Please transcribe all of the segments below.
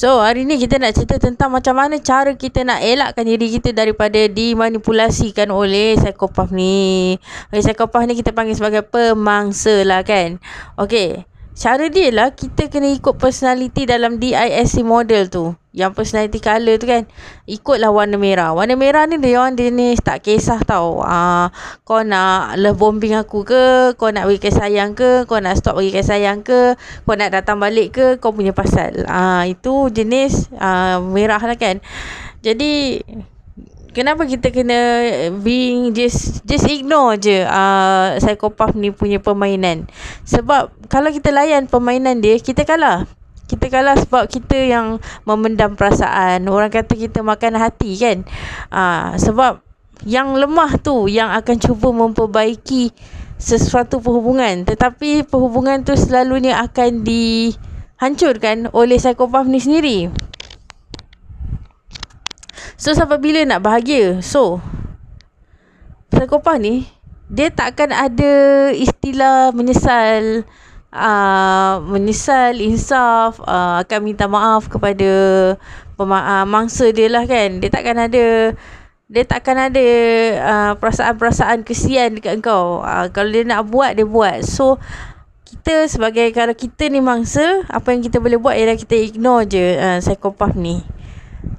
So hari ni kita nak cerita tentang macam mana cara kita nak elakkan diri kita daripada dimanipulasikan oleh psikopat ni. Okay, psikopat ni kita panggil sebagai pemangsa lah kan. Okay. Cara dia lah kita kena ikut personality dalam DISC model tu. Yang personality colour tu kan. Ikutlah warna merah. Warna merah ni dia orang jenis tak kisah tau. Ah, kau nak love bombing aku ke? Kau nak bagi sayang ke? Kau nak stop bagi sayang ke? Kau nak datang balik ke? Kau punya pasal. Ah, itu jenis ah, merah lah kan. Jadi kenapa kita kena being just just ignore je uh, psikopat ni punya permainan sebab kalau kita layan permainan dia kita kalah kita kalah sebab kita yang memendam perasaan. Orang kata kita makan hati kan? Uh, sebab yang lemah tu yang akan cuba memperbaiki sesuatu perhubungan. Tetapi perhubungan tu selalunya akan dihancurkan oleh psikopat ni sendiri. So sampai bila nak bahagia? So Psikopat ni Dia takkan ada istilah menyesal uh, Menyesal, insaf uh, Akan minta maaf kepada pema- uh, Mangsa dia lah kan Dia takkan ada dia takkan ada uh, perasaan-perasaan kesian dekat engkau. Uh, kalau dia nak buat, dia buat. So, kita sebagai, kalau kita ni mangsa, apa yang kita boleh buat ialah kita ignore je uh, psikopat ni.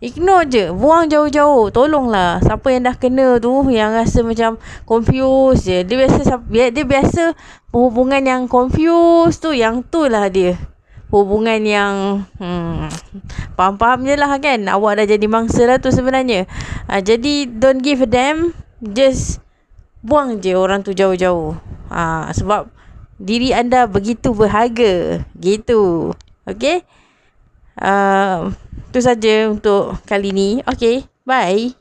Ignore je. Buang jauh-jauh. Tolonglah. Siapa yang dah kena tu Yang rasa macam Confused je. Dia biasa Dia biasa Hubungan yang confused tu Yang tu lah dia. Hubungan yang hmm, Faham-faham je lah kan. Awak dah jadi mangsa lah tu sebenarnya. Ha, Jadi Don't give a damn Just Buang je orang tu jauh-jauh. Ha, Sebab Diri anda begitu berharga. Gitu. Okay uh, itu saja untuk kali ni. Okay, bye.